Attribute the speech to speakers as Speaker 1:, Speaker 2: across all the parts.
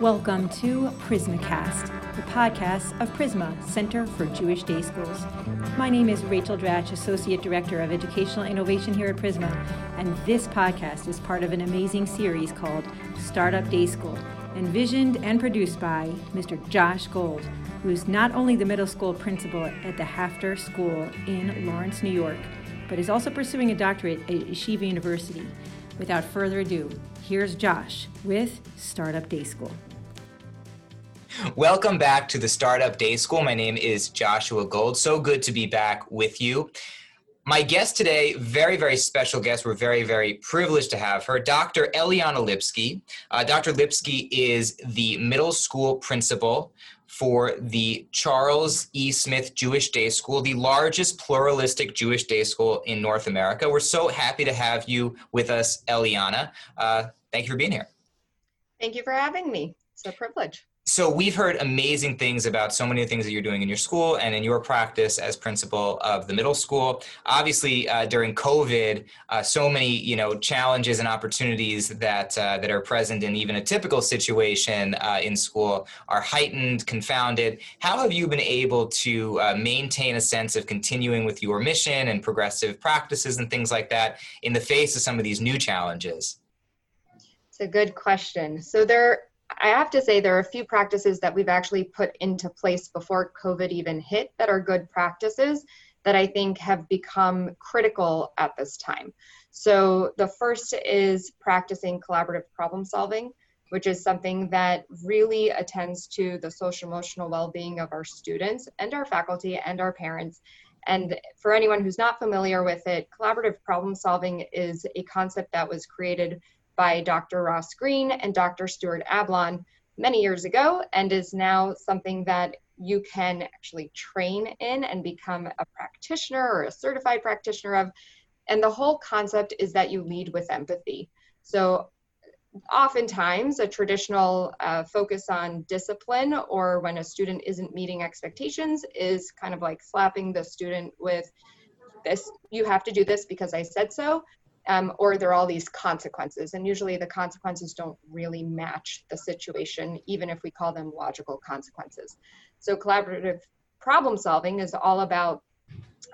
Speaker 1: Welcome to PrizmahCast, the podcast of Prizmah, Center for Jewish Day Schools. My name is Rachel Dratch, Associate Director of Educational Innovation here at Prizmah, and this podcast is part of an amazing series called Startup Day School, envisioned and produced by Mr. Josh Gold, who is not only the middle school principal at the HAFTR School in Lawrence, New York, but is also pursuing a doctorate at Yeshiva University. Without further ado, here's Josh with Startup Day School.
Speaker 2: Welcome back to the Startup Day School. My name is Joshua Gold. So good to be back with you. My guest today, very, very special guest. We're very, very privileged to have her, Dr. Eliana Lipsky. Uh, Dr. Lipsky is the middle school principal for the Charles E. Smith Jewish Day School, the largest pluralistic Jewish day school in North America. We're so happy to have you with us, Eliana. Uh, thank you for being here.
Speaker 3: Thank you for having me. It's a privilege
Speaker 2: so we've heard amazing things about so many of the things that you're doing in your school and in your practice as principal of the middle school. Obviously uh, during covid uh, so many you know challenges and opportunities that uh, that are present in even a typical situation uh, in school are heightened confounded. How have you been able to uh, maintain a sense of continuing with your mission and progressive practices and things like that in the face of some of these new challenges?
Speaker 3: It's a good question. So there I have to say there are a few practices that we've actually put into place before COVID even hit that are good practices that I think have become critical at this time. So the first is practicing collaborative problem solving, which is something that really attends to the social emotional well-being of our students and our faculty and our parents. And for anyone who's not familiar with it, collaborative problem solving is a concept that was created by Dr. Ross Greene and Dr. Stuart Ablon many years ago and is now something that you can actually train in and become a practitioner or a certified practitioner of. And the whole concept is that you lead with empathy. So, oftentimes, a traditional uh, focus on discipline or when a student isn't meeting expectations is kind of like slapping the student with this you have to do this because I said so um, or there are all these consequences. And usually the consequences don't really match the situation, even if we call them logical consequences. So collaborative problem solving is all about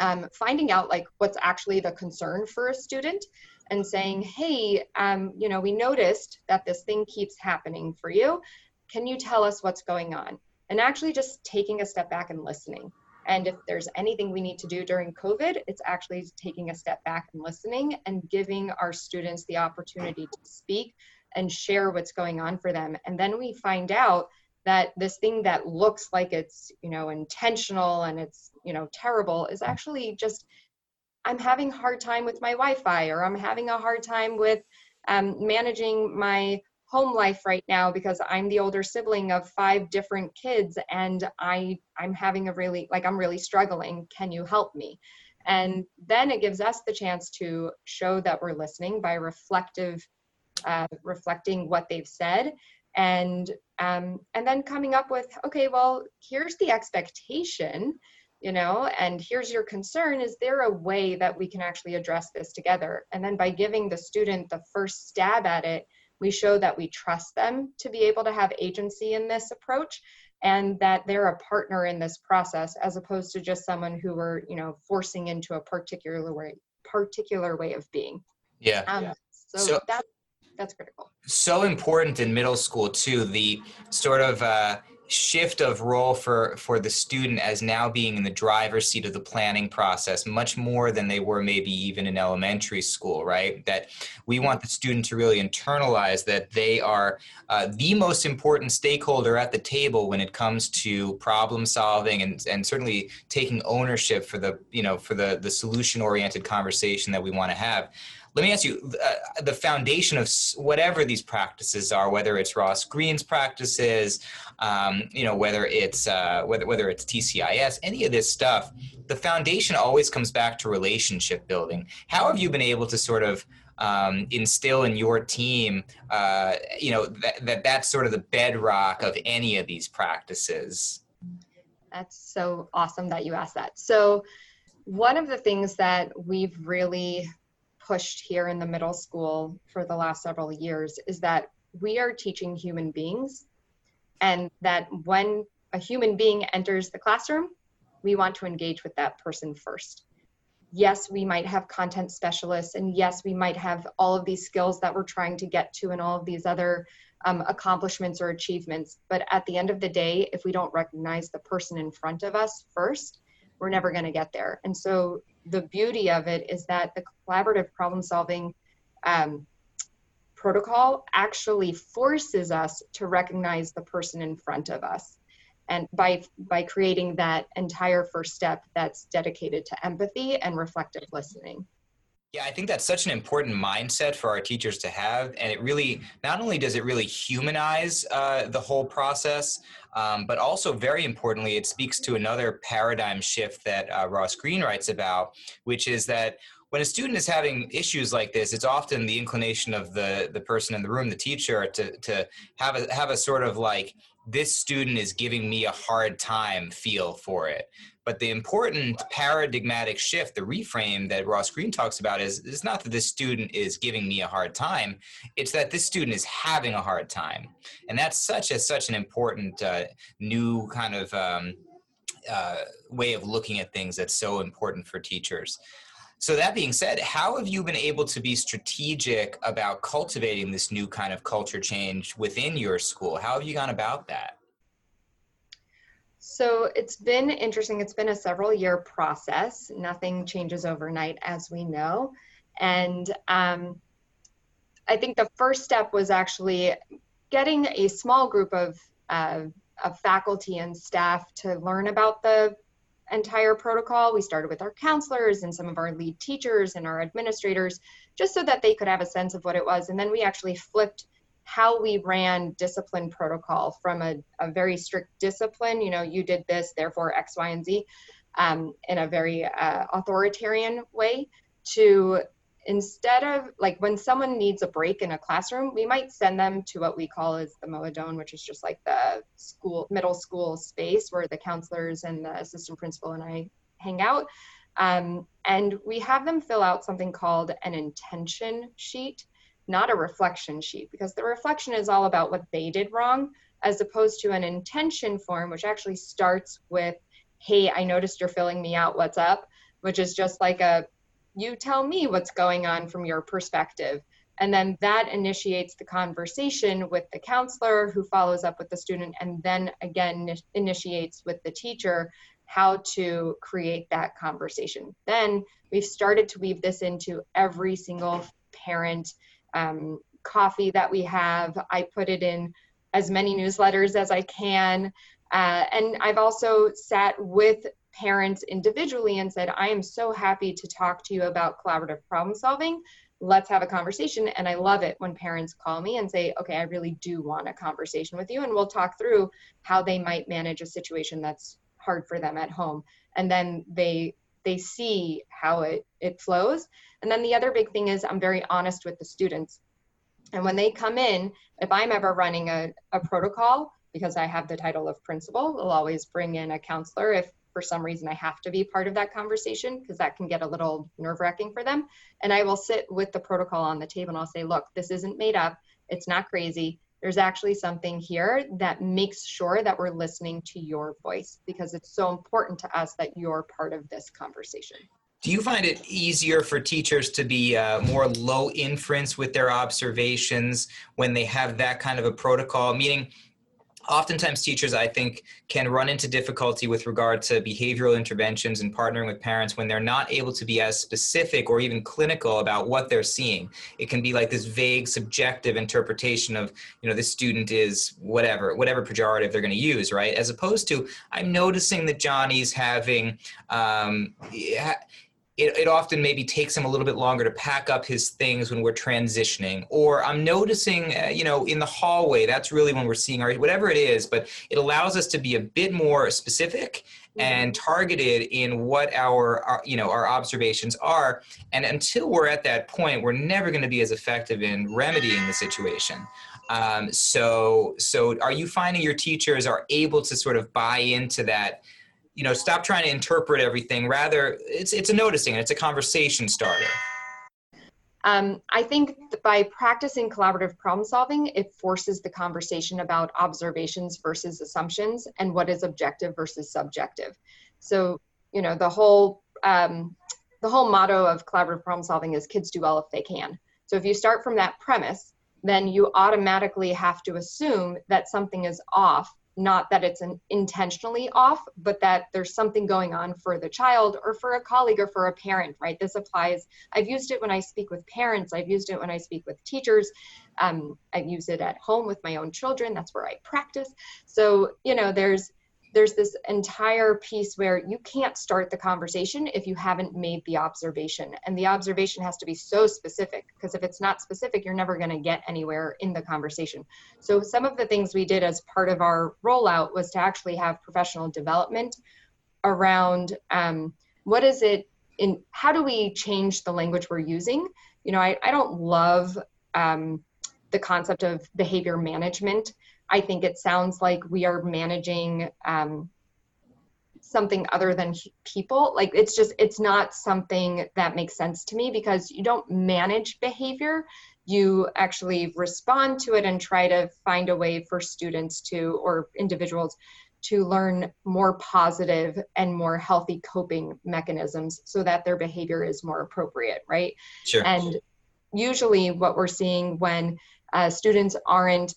Speaker 3: um, finding out like what's actually the concern for a student and saying, hey, um, you know, we noticed that this thing keeps happening for you. Can you tell us what's going on? And actually just taking a step back and listening. And if there's anything we need to do during COVID, it's actually taking a step back and listening and giving our students the opportunity to speak and share what's going on for them. And then we find out that this thing that looks like it's, you know, intentional and it's, you know, terrible is actually just I'm having a hard time with my Wi-Fi or I'm having a hard time with um, managing my home life right now because I'm the older sibling of five different kids and I I'm having a really like I'm really struggling. Can you help me? And then it gives us the chance to show that we're listening by reflective uh, reflecting what they've said and um, and then coming up with okay well here's the expectation you know and here's your concern is there a way that we can actually address this together and then by giving the student the first stab at it we show that we trust them to be able to have agency in this approach and that they're a partner in this process as opposed to just someone who we're you know forcing into a particular way particular way of being.
Speaker 2: Yeah, um, yeah.
Speaker 3: so, so that that's critical.
Speaker 2: So important in middle school too the sort of uh shift of role for for the student as now being in the driver's seat of the planning process much more than they were maybe even in elementary school right? That we want the student to really internalize that they are uh, the most important stakeholder at the table when it comes to problem solving and and certainly taking ownership for the you know for the the solution oriented conversation that we want to have let me ask you uh, the foundation of whatever these practices are, whether it's Ross Greene's practices, um, you know, whether it's uh, whether whether it's TCIS, any of this stuff, the foundation always comes back to relationship building. How have you been able to sort of um, instill in your team, uh, you know, that, that that's sort of the bedrock of any of these practices?
Speaker 3: That's so awesome that you asked that. So, one of the things that we've really pushed here in the middle school for the last several years is that we are teaching human beings and that when a human being enters the classroom, we want to engage with that person first. Yes, we might have content specialists, and yes, we might have all of these skills that we're trying to get to and all of these other um, accomplishments or achievements. But at the end of the day, if we don't recognize the person in front of us first, we're never going to get there. And so the beauty of it is that the collaborative problem solving um, protocol actually forces us to recognize the person in front of us. And by by creating that entire first step that's dedicated to empathy and reflective listening
Speaker 2: yeah, I think that's such an important mindset for our teachers to have. And it really, not only does it really humanize uh, the whole process, um, but also very importantly, it speaks to another paradigm shift that uh, Ross Greene writes about, which is that when a student is having issues like this, it's often the inclination of the, the person in the room, the teacher, to, to have a, have a sort of like, this student is giving me a hard time feel for it. But the important paradigmatic shift, the reframe that Ross Greene talks about is, it's not that this student is giving me a hard time, it's that this student is having a hard time. And that's such a such an important uh, new kind of um, uh, way of looking at things that's so important for teachers. So that being said, how have you been able to be strategic about cultivating this new kind of culture change within your school? How have you gone about that?
Speaker 3: So it's been interesting. It's been a several year process. Nothing changes overnight, as we know. And um, I think the first step was actually getting a small group of, uh, of faculty and staff to learn about the entire protocol. We started with our counselors and some of our lead teachers and our administrators, just so that they could have a sense of what it was. And then we actually flipped how we ran discipline protocol from a, a very strict discipline, you know, you did this, therefore X, Y, and Z, um, in a very uh, authoritarian way, to instead of like when someone needs a break in a classroom, we might send them to what we call as the Moadone, which is just like the school middle school space where the counselors and the assistant principal and I hang out. Um, and we have them fill out something called an intention sheet not a reflection sheet, because the reflection is all about what they did wrong, as opposed to an intention form, which actually starts with, hey, I noticed you're filling me out, what's up? Which is just like a, you tell me what's going on from your perspective. And then that initiates the conversation with the counselor who follows up with the student, and then again initiates with the teacher how to create that conversation. Then we've started to weave this into every single parent um, coffee that we have. I put it in as many newsletters as I can. Uh, and I've also sat with parents individually and said, I am so happy to talk to you about collaborative problem solving. Let's have a conversation. And I love it when parents call me and say, okay, I really do want a conversation with you. And we'll talk through how they might manage a situation that's hard for them at home. And then they they see how it, it flows. And then the other big thing is I'm very honest with the students. And when they come in, if I'm ever running a, a protocol, because I have the title of principal, we'll always bring in a counselor if for some reason I have to be part of that conversation because that can get a little nerve wracking for them. And I will sit with the protocol on the table and I'll say, look, this isn't made up. It's not crazy there's actually something here that makes sure that we're listening to your voice because it's so important to us that you're part of this conversation.
Speaker 2: Do you find it easier for teachers to be uh, more low inference with their observations when they have that kind of a protocol? Meaning, oftentimes teachers i think can run into difficulty with regard to behavioral interventions and partnering with parents when they're not able to be as specific or even clinical about what they're seeing. It can be like this vague subjective interpretation of you know this student is whatever whatever pejorative they're going to use right? As opposed to i'm noticing that johnny's having um, it, it often maybe takes him a little bit longer to pack up his things when we're transitioning. Or i'm noticing uh, you know in the hallway that's really when we're seeing our whatever it is but it allows us to be a bit more specific and mm-hmm. targeted in what our, our, you know our observations are. And until we're at that point we're never going to be as effective in remedying the situation. Um, so so are you finding your teachers are able to sort of buy into that you know stop trying to interpret everything rather it's it's a noticing it's a conversation starter
Speaker 3: Um, I think by practicing collaborative problem solving, it forces the conversation about observations versus assumptions and what is objective versus subjective. So, you know, the whole um, the whole motto of collaborative problem solving is kids do well if they can. So if you start from that premise, then you automatically have to assume that something is off not that it's an intentionally off but that there's something going on for the child or for a colleague or for a parent right? This applies i've used it when i speak with parents i've used it when i speak with teachers um, i use it at home with my own children that's where i practice. So you know there's there's this entire piece where you can't start the conversation if you haven't made the observation. And the observation has to be so specific because if it's not specific, you're never going to get anywhere in the conversation. So, some of the things we did as part of our rollout was to actually have professional development around um, what is it in how do we change the language we're using? You know, I, I don't love um, the concept of behavior management I think it sounds like we are managing um, something other than people. Like it's just, it's not something that makes sense to me because you don't manage behavior. You actually respond to it and try to find a way for students to, or individuals to learn more positive and more healthy coping mechanisms so that their behavior is more appropriate, right?
Speaker 2: Sure.
Speaker 3: And usually, what we're seeing when uh, students aren't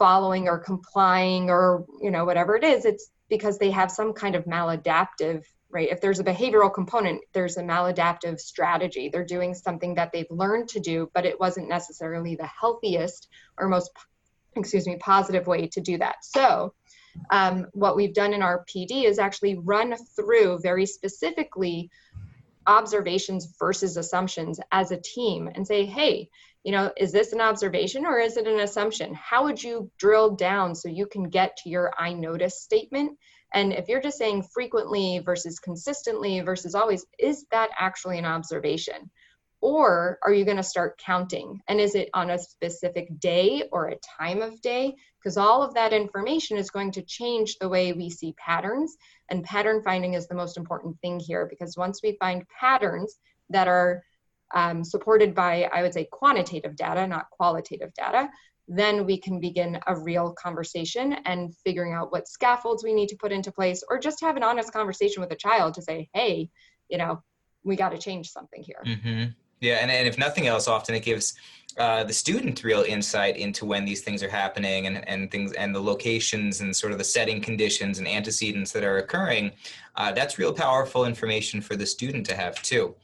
Speaker 3: following or complying or you know whatever it is it's because they have some kind of maladaptive right? If there's a behavioral component there's a maladaptive strategy. They're doing something that they've learned to do but it wasn't necessarily the healthiest or most excuse me positive way to do that. So um, what we've done in our pd is actually run through very specifically observations versus assumptions as a team and say hey you know, is this an observation or is it an assumption? How would you drill down so you can get to your I notice statement? And if you're just saying frequently versus consistently versus always, is that actually an observation? Or are you going to start counting? And is it on a specific day or a time of day? Because all of that information is going to change the way we see patterns. And pattern finding is the most important thing here because once we find patterns that are um, supported by, I would say, quantitative data, not qualitative data, then we can begin a real conversation and figuring out what scaffolds we need to put into place, or just have an honest conversation with a child to say, hey, you know, we got to change something here.
Speaker 2: Mm-hmm. Yeah, and, and if nothing else, often it gives uh, the student real insight into when these things are happening and, and things and the locations and sort of the setting conditions and antecedents that are occurring. Uh, that's real powerful information for the student to have too.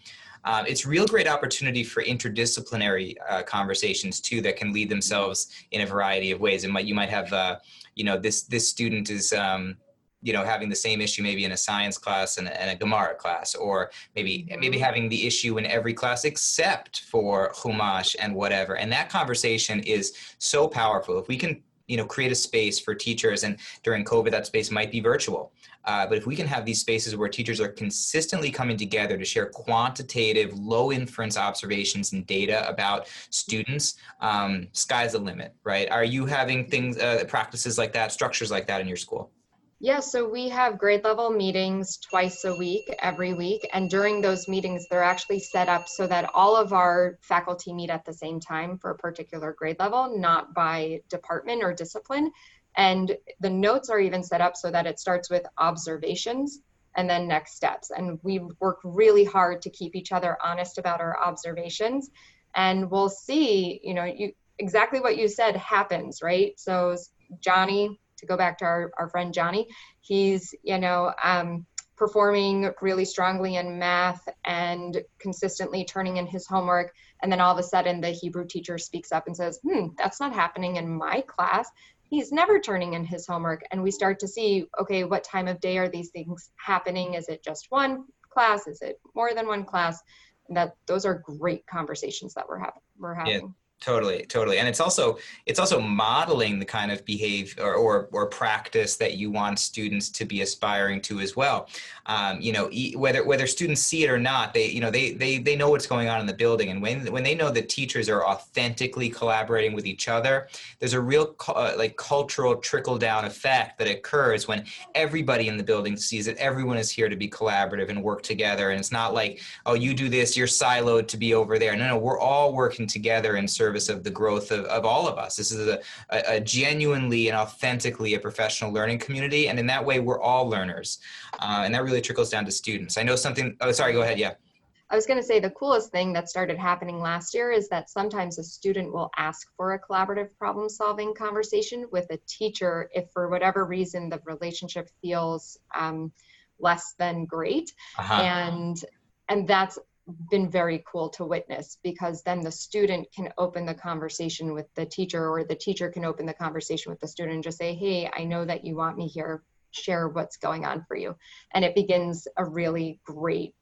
Speaker 2: Um, it's real great opportunity for interdisciplinary uh, conversations too that can lead themselves in a variety of ways. And might you might have, uh, you know, this this student is. Um, you know, having the same issue maybe in a science class and, and a Gemara class, or maybe maybe having the issue in every class except for Chumash and whatever. And that conversation is so powerful. If we can you know create a space for teachers and during covid that space might be virtual. Uh, but if we can have these spaces where teachers are consistently coming together to share quantitative low inference observations and data about students um, sky's the limit right? Are you having things uh, practices like that structures like that in your school
Speaker 3: yeah, so we have grade level meetings twice a week, every week. And during those meetings, they're actually set up so that all of our faculty meet at the same time for a particular grade level, not by department or discipline. And the notes are even set up so that it starts with observations and then next steps. And we work really hard to keep each other honest about our observations. And we'll see, you know, you exactly what you said happens, right? So Johnny to go back to our, our friend Johnny, he's, you know, um, performing really strongly in math and consistently turning in his homework. And then all of a sudden, the Hebrew teacher speaks up and says, Hmm, that's not happening in my class. He's never turning in his homework. And we start to see, okay, what time of day are these things happening? Is it just one class? Is it more than one class? And that those are great conversations that we're having. We're having.
Speaker 2: Yeah Totally, totally, and it's also it's also modeling the kind of behavior or, or, or practice that you want students to be aspiring to as well. Um, you know, whether whether students see it or not, they you know they they they know what's going on in the building, and when when they know that teachers are authentically collaborating with each other, there's a real uh, like cultural trickle down effect that occurs when everybody in the building sees that everyone is here to be collaborative and work together, and it's not like oh you do this, you're siloed to be over there. No, no, we're all working together in service service of the growth of, of all of us. This is a, a, a genuinely and authentically a professional learning community. And in that way, we're all learners. Uh, and that really trickles down to students. I know something, oh, sorry, go ahead. Yeah.
Speaker 3: I was going to say the coolest thing that started happening last year is that sometimes a student will ask for a collaborative problem solving conversation with a teacher if for whatever reason the relationship feels um, less than great. Uh-huh. And and that's been very cool to witness because then the student can open the conversation with the teacher or the teacher can open the conversation with the student and just say hey i know that you want me here. Share what's going on for you. And it begins a really great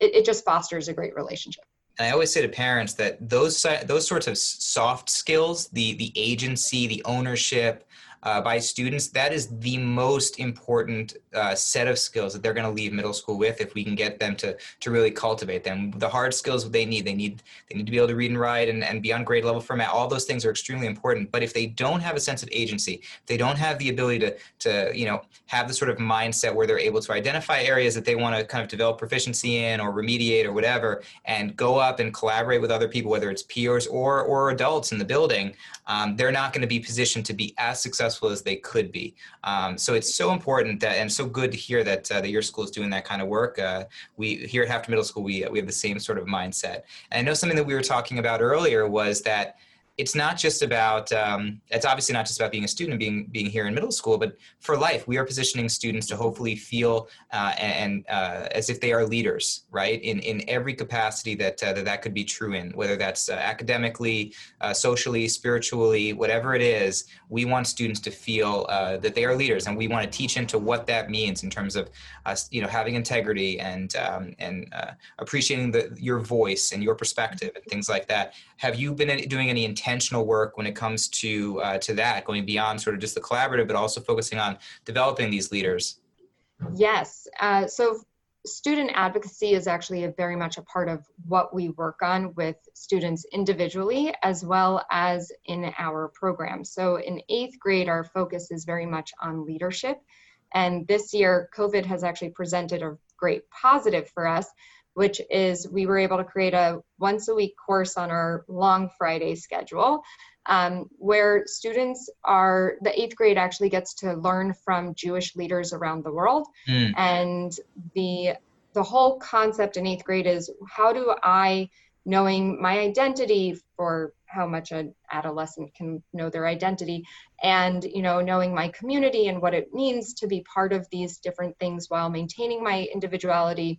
Speaker 3: it, it just fosters a great relationship.
Speaker 2: And I always say to parents that those those sorts of soft skills, the the agency, the ownership, uh, by students, that is the most important uh, set of skills that they're going to leave middle school with if we can get them to, to really cultivate them. The hard skills they need, they need they need to be able to read and write and, and be on grade level format. All those things are extremely important. But if they don't have a sense of agency, if they don't have the ability to, to you know have the sort of mindset where they're able to identify areas that they want to kind of develop proficiency in or remediate or whatever, and go up and collaborate with other people, whether it's peers or or adults in the building, um, they're not going to be positioned to be as successful successful as they could be. Um, so it's so important that, and so good to hear that uh, that your school is doing that kind of work. Uh, we here at HAFTR Middle School, we we have the same sort of mindset. And I know something that we were talking about earlier was that it's not just about um, it's obviously not just about being a student being being here in middle school but for life we are positioning students to hopefully feel uh, and uh, as if they are leaders right? In in every capacity that uh, that, that could be true in whether that's uh, academically uh, socially spiritually whatever it is we want students to feel uh, that they are leaders and we want to teach into what that means in terms of us you know having integrity and um, and appreciating the, your voice and your perspective and things like that. Have you been doing any intentional work when it comes to uh, to that, going beyond sort of just the collaborative, but also focusing on developing these leaders?
Speaker 3: Yes. Uh, so student advocacy is actually a very much a part of what we work on with students individually as well as in our program. So in eighth grade, our focus is very much on leadership. And this year, COVID has actually presented a great positive for us which is we were able to create a once a week course on our long Friday schedule um, where students are, the eighth grade actually gets to learn from Jewish leaders around the world. Mm. And the, the whole concept in eighth grade is how do I, knowing my identity for how much an adolescent can know their identity and you know knowing my community and what it means to be part of these different things while maintaining my individuality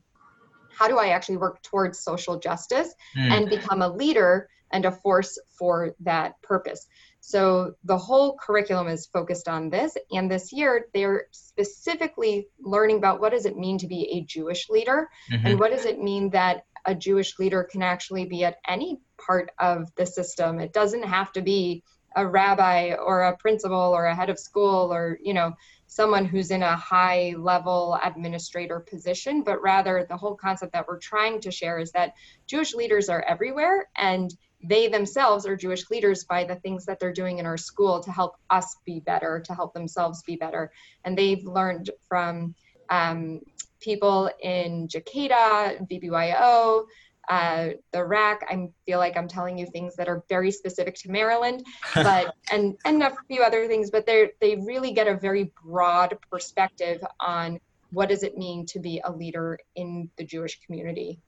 Speaker 3: how do I actually work towards social justice mm. and become a leader and a force for that purpose? So the whole curriculum is focused on this. And this year, they're specifically learning about what does it mean to be a Jewish leader mm-hmm. and what does it mean that a Jewish leader can actually be at any part of the system. It doesn't have to be a rabbi or a principal or a head of school or, you know, someone who's in a high level administrator position, but rather the whole concept that we're trying to share is that Jewish leaders are everywhere and they themselves are Jewish leaders by the things that they're doing in our school to help us be better, to help themselves be better. And they've learned from um, people in Jakarta, VBYO, uh, the RAC. I feel like I'm telling you things that are very specific to Maryland, but and and a few other things. But they they really get a very broad perspective on what does it mean to be a leader in the Jewish community.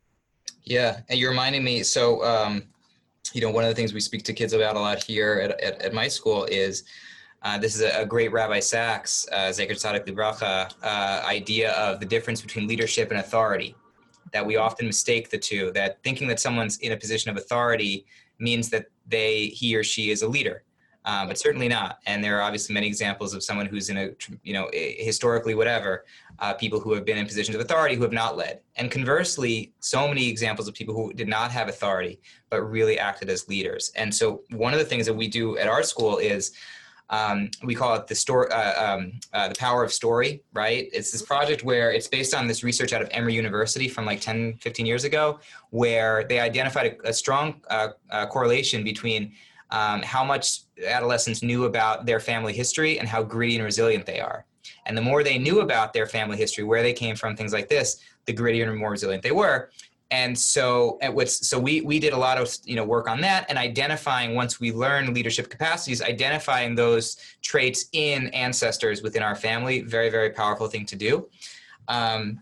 Speaker 2: Yeah, and you're reminding me. So, um, you know, one of the things we speak to kids about a lot here at at, at my school is. Uh, this is a, a, great Rabbi Sacks, uh, Zecher Tzadik Libracha, uh, idea of the difference between leadership and authority that we often mistake the two that thinking that someone's in a position of authority means that they he or she is a leader uh, but certainly not. And there are obviously many examples of someone who's in a, you know, historically whatever, uh, people who have been in positions of authority who have not led. And conversely, so many examples of people who did not have authority but really acted as leaders. And so one of the things that we do at our school is um, we call it the story, uh, um, uh, the power of story, right? It's this project where it's based on this research out of Emory University from like 10, 15 years ago, where they identified a, a strong uh, uh correlation between um, how much adolescents knew about their family history and how gritty and resilient they are. And the more they knew about their family history, where they came from, things like this, the grittier and more resilient they were. And so, at what's, so we we did a lot of you know work on that and identifying once we learn leadership capacities, identifying those traits in ancestors within our family. Very very powerful thing to do. Um,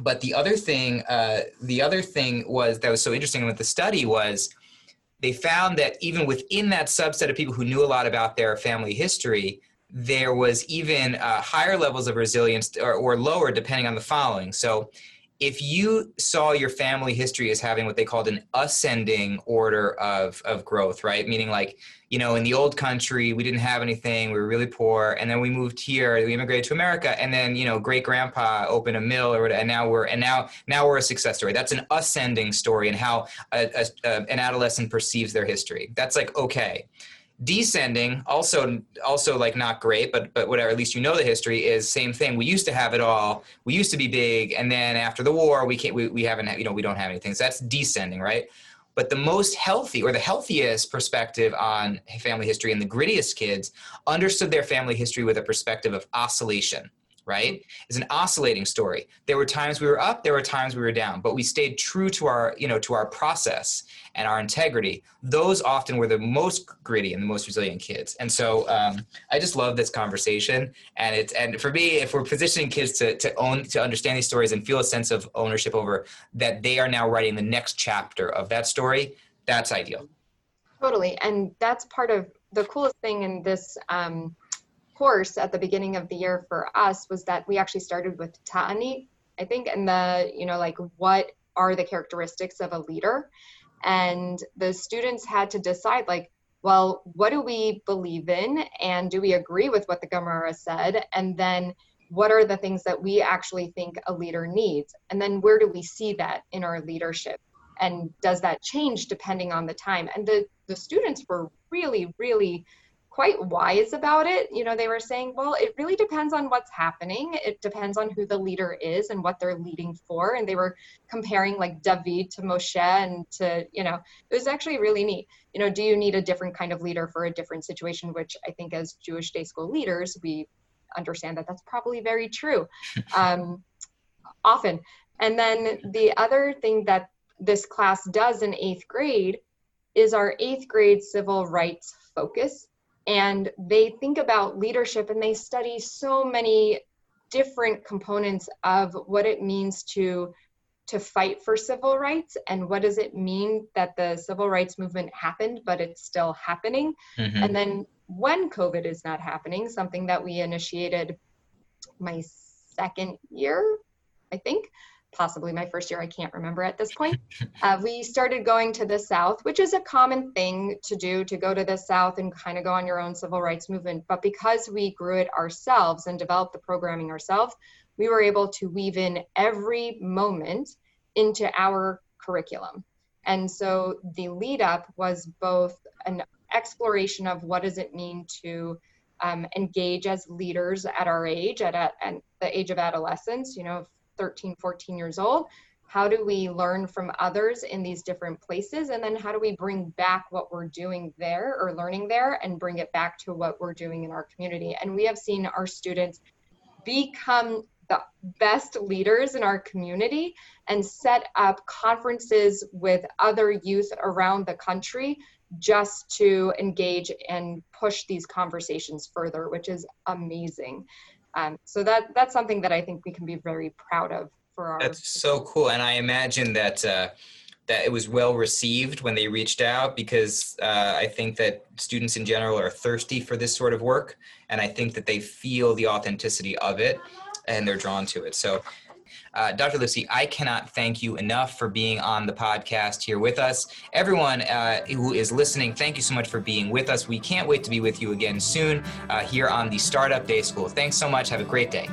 Speaker 2: but the other thing, uh, the other thing was that was so interesting with the study was they found that even within that subset of people who knew a lot about their family history, there was even uh, higher levels of resilience or, or lower depending on the following. So if you saw your family history as having what they called an ascending order of, of growth, right? Meaning like, you know, in the old country, we didn't have anything, we were really poor. And then we moved here, we immigrated to America. And then, you know, great grandpa opened a mill or and now we're, and now, now we're a success story. That's an ascending story and how a, a, a, an adolescent perceives their history. That's like, okay descending also also like not great but but whatever at least you know the history is same thing. We used to have it all. We used to be big and then after the war we can't we, we haven't you know we don't have anything so that's descending right? But the most healthy or the healthiest perspective on family history and the grittiest kids understood their family history with a perspective of oscillation right? Is an oscillating story. There were times we were up there were times we were down but we stayed true to our you know to our process and our integrity. Those often were the most gritty and the most resilient kids. And so um, i just love this conversation. And it's and for me if we're positioning kids to to own to understand these stories and feel a sense of ownership over that they are now writing the next chapter of that story that's ideal.
Speaker 3: Totally. And that's part of the coolest thing in this um, course at the beginning of the year for us was that we actually started with ta'ani, I think, and the, you know, like what are the characteristics of a leader? And the students had to decide, like, well, what do we believe in? And do we agree with what the Gemara said? And then what are the things that we actually think a leader needs? And then where do we see that in our leadership? And does that change depending on the time? And the, the students were really, really quite wise about it. You know, they were saying, well, it really depends on what's happening. It depends on who the leader is and what they're leading for. And they were comparing like David to Moshe and to, you know, it was actually really neat. You know, do you need a different kind of leader for a different situation? Which I think as Jewish day school leaders, we understand that that's probably very true um, often. And then the other thing that this class does in eighth grade is our eighth grade civil rights focus and they think about leadership and they study so many different components of what it means to to fight for civil rights and what does it mean that the civil rights movement happened but it's still happening mm-hmm. and then when covid is not happening something that we initiated my second year i think possibly my first year, I can't remember at this point. Uh, we started going to the South, which is a common thing to do to go to the South and kind of go on your own civil rights movement. But because we grew it ourselves and developed the programming ourselves, we were able to weave in every moment into our curriculum. And so the lead up was both an exploration of what does it mean to um, engage as leaders at our age, at, at, at the age of adolescence, you know, 13, 14 years old. How do we learn from others in these different places? And then how do we bring back what we're doing there or learning there and bring it back to what we're doing in our community? And we have seen our students become the best leaders in our community and set up conferences with other youth around the country just to engage and push these conversations further, which is amazing. Um, so that that's something that I think we can be very proud of for our.
Speaker 2: That's so cool, and I imagine that. Uh, that it was well received when they reached out because uh, I think that students in general are thirsty for this sort of work, and I think that they feel the authenticity of it, and they're drawn to it. So, Uh, Dr. Lucy, I cannot thank you enough for being on the podcast here with us. Everyone uh, who is listening, thank you so much for being with us. We can't wait to be with you again soon uh, here on the Startup Day School. Thanks so much. Have a great day.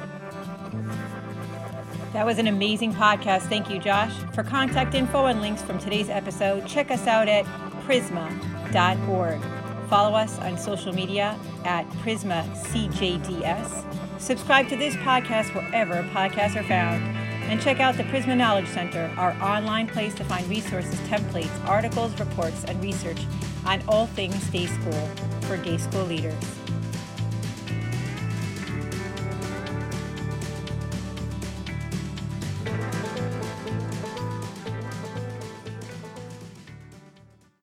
Speaker 1: That was an amazing podcast. Thank you, Josh. For contact info and links from today's episode, check us out at prizmah.org. Follow us on social media at Prizmah CJDS. Subscribe to this podcast wherever podcasts are found. And check out the Prizmah Knowledge Center, our online place to find resources, templates, articles, reports, and research on all things day school for day school leaders.